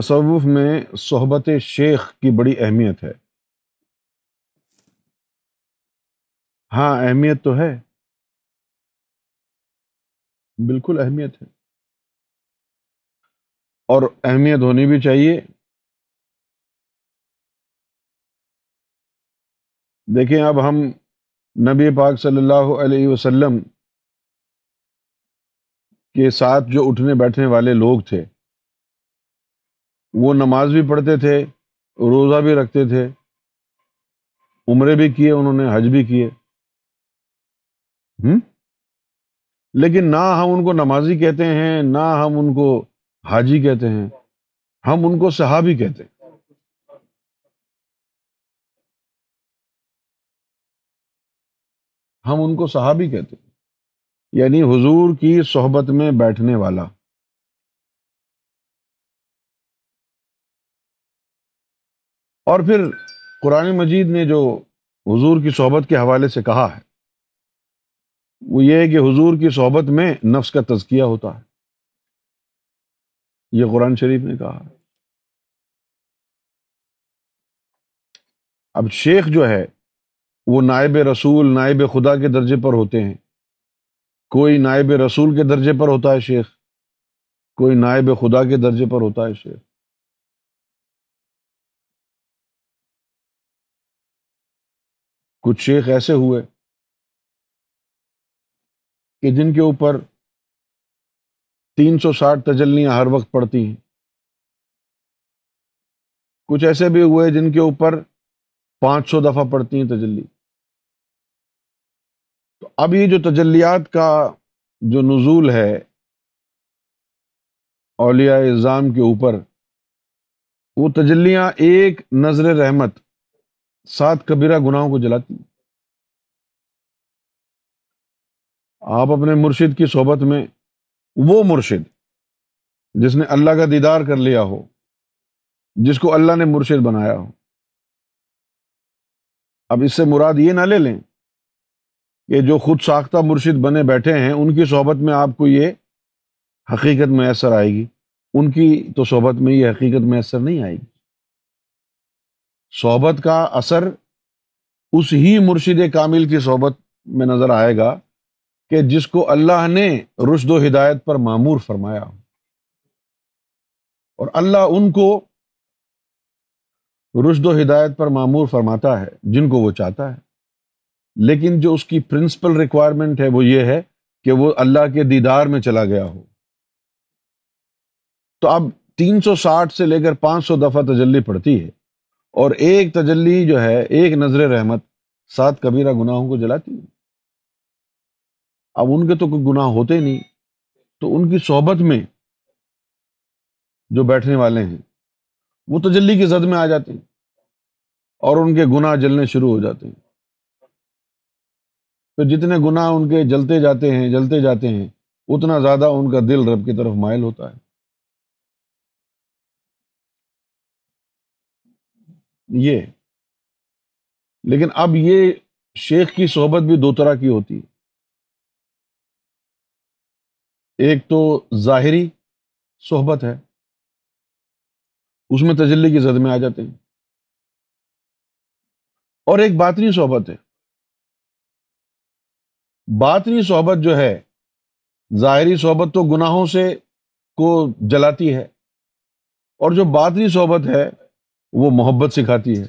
تصوف میں صحبت شیخ کی بڑی اہمیت ہے۔ ہاں اہمیت تو ہے۔ بالکل اہمیت ہے۔ اور اہمیت ہونی بھی چاہیے۔ دیکھیں، اب ہم نبی پاک صلی اللہ علیہ وسلم کے ساتھ جو اٹھنے بیٹھنے والے لوگ تھے وہ نماز بھی پڑھتے تھے، روزہ بھی رکھتے تھے، عمرے بھی کیے، انہوں نے حج بھی کیے۔ لیکن نہ ہم ان کو نمازی کہتے ہیں، نہ ہم ان کو حاجی کہتے ہیں، ہم ان کو صحابی کہتے ہیں۔ ہم ان کو صحابی کہتے ہیں یعنی حضور کی صحبت میں بیٹھنے والا۔ اور پھر قرآن مجید نے جو حضور کی صحبت کے حوالے سے کہا ہے، وہ یہ ہے کہ حضور کی صحبت میں نفس کا تزکیہ ہوتا ہے۔ یہ قرآن شریف نے کہا۔ ہے اب شیخ جو ہے، وہ نائب رسول، نائب خدا کے درجے پر ہوتے ہیں۔ کوئی نائب رسول کے درجے پر ہوتا ہے شیخ، کوئی نائب خدا کے درجے پر ہوتا ہے شیخ۔ کچھ شیخ ایسے ہوئے کہ جن کے اوپر تین سو ساٹھ تجلیاں ہر وقت پڑتی ہیں۔ کچھ ایسے بھی ہوئے جن کے اوپر پانچ سو دفعہ پڑتی ہیں تجلی۔ تو اب یہ جو تجلیات کا جو نزول ہے، اولیاء الزام کے اوپر، وہ تجلیاں ایک نظر رحمت سات کبیرہ گناہوں کو جلاتی آپ اپنے مرشد کی صحبت میں وہ مرشد جس نے اللہ کا دیدار کر لیا ہو، جس کو اللہ نے مرشد بنایا ہو۔ اب اس سے مراد یہ نہ لے لیں کہ جو خود ساختہ مرشد بنے بیٹھے ہیں، ان کی صحبت میں آپ کو یہ حقیقت میسر آئے گی۔ ان کی تو صحبت میں یہ حقیقت میسر نہیں آئے گی۔ صحبت کا اثر اس ہی مرشد کامل کی صحبت میں نظر آئے گا کہ جس کو اللہ نے رشد و ہدایت پر معمور فرمایا اور اللہ ان کو رشد و ہدایت پر معمور فرماتا ہے، جن کو وہ چاہتا ہے۔ لیکن جو اس کی پرنسپل ریکوائرمنٹ ہے وہ یہ ہے کہ وہ اللہ کے دیدار میں چلا گیا ہو۔ تو اب تین سو ساٹھ سے لے کر پانچ سو دفعہ تجلی پڑتی ہے۔ اور ایک تجلی جو ہے، ایک نظر رحمت، سات کبیرہ گناہوں کو جلاتی ہے۔ اب ان کے تو کوئی گناہ ہوتے نہیں، تو ان کی صحبت میں جو بیٹھنے والے ہیں، وہ تجلی کی زد میں آ جاتے ہیں اور ان کے گناہ جلنے شروع ہو جاتے ہیں۔ پھر جتنے گناہ ان کے جلتے جاتے ہیں، جلتے جاتے ہیں، اتنا زیادہ ان کا دل رب کی طرف مائل ہوتا ہے۔ یہ۔ لیکن اب یہ شیخ کی صحبت بھی دو طرح کی ہوتی ہے۔ ایک تو ظاہری صحبت ہے، اس میں تجلی کی زد میں آ جاتے ہیں۔ اور ایک باطنی صحبت ہے۔ باطنی صحبت جو ہے، ظاہری صحبت تو گناہوں سے کو جلاتی ہے۔ اور جو باطنی صحبت ہے وہ محبت سکھاتی ہے۔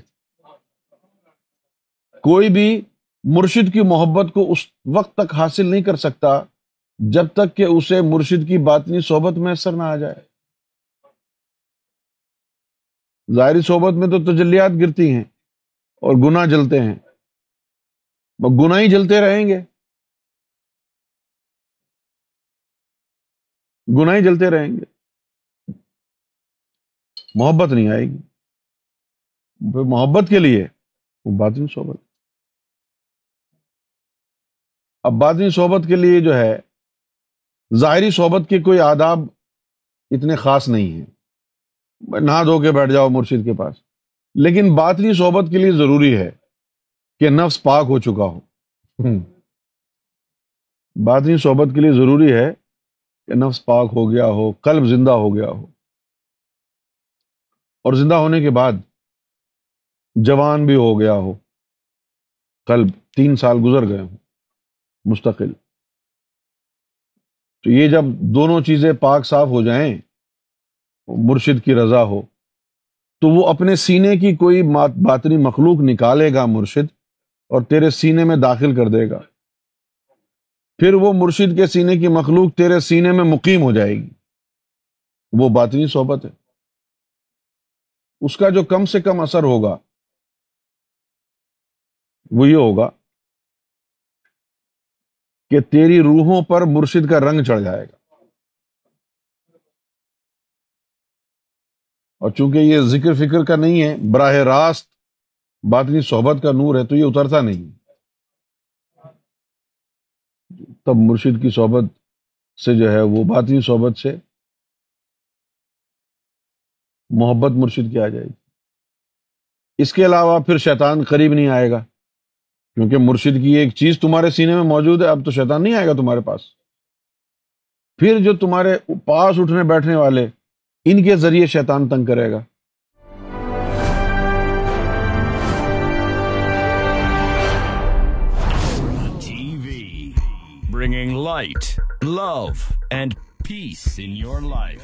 کوئی بھی مرشد کی محبت کو اس وقت تک حاصل نہیں کر سکتا جب تک کہ اسے مرشد کی باطنی صحبت میں اثر نہ آ جائے۔ ظاہری صحبت میں تو تجلیات گرتی ہیں اور گناہ جلتے ہیں۔ گناہ ہی جلتے رہیں گے۔ گناہ ہی جلتے رہیں گے۔ محبت نہیں آئے گی۔ محبت کے لیے وہ باطنی صحبت۔ اب باطنی صحبت کے لیے جو ہے، ظاہری صحبت کے کوئی آداب اتنے خاص نہیں ہیں۔ نہا دھو کے بیٹھ جاؤ مرشد کے پاس۔ لیکن باطنی صحبت کے لیے ضروری ہے کہ نفس پاک ہو چکا ہو۔ باطنی صحبت کے لیے ضروری ہے کہ نفس پاک ہو گیا ہو، قلب زندہ ہو گیا ہو۔ اور زندہ ہونے کے بعد جوان بھی ہو گیا ہو۔ قلب تین سال گزر گئے ہوں۔ مستقل۔ تو یہ جب دونوں چیزیں پاک صاف ہو جائیں، مرشد کی رضا ہو، تو وہ اپنے سینے کی کوئی باطنی مخلوق نکالے گا مرشد اور تیرے سینے میں داخل کر دے گا۔ پھر وہ مرشد کے سینے کی مخلوق تیرے سینے میں مقیم ہو جائے گی۔ وہ باطنی صحبت ہے۔ اس کا جو کم سے کم اثر ہوگا وہ یہ ہوگا کہ تیری روحوں پر مرشد کا رنگ چڑھ جائے گا۔ اور چونکہ یہ ذکر فکر کا نہیں ہے، براہ راست باطنی صحبت کا نور ہے تو یہ اترتا نہیں۔ تب مرشد کی صحبت سے جو ہے وہ باطنی صحبت سے محبت مرشد کی آ جائے گی۔ اس کے علاوہ پھر شیطان قریب نہیں آئے گا۔ کیونکہ مرشد کی ایک چیز تمہارے سینے میں موجود ہے، اب تو شیطان نہیں آئے گا تمہارے پاس۔ پھر جو تمہارے پاس اٹھنے بیٹھنے والے، ان کے ذریعے شیطان تنگ کرے گا۔ Bringing light love and peace in your life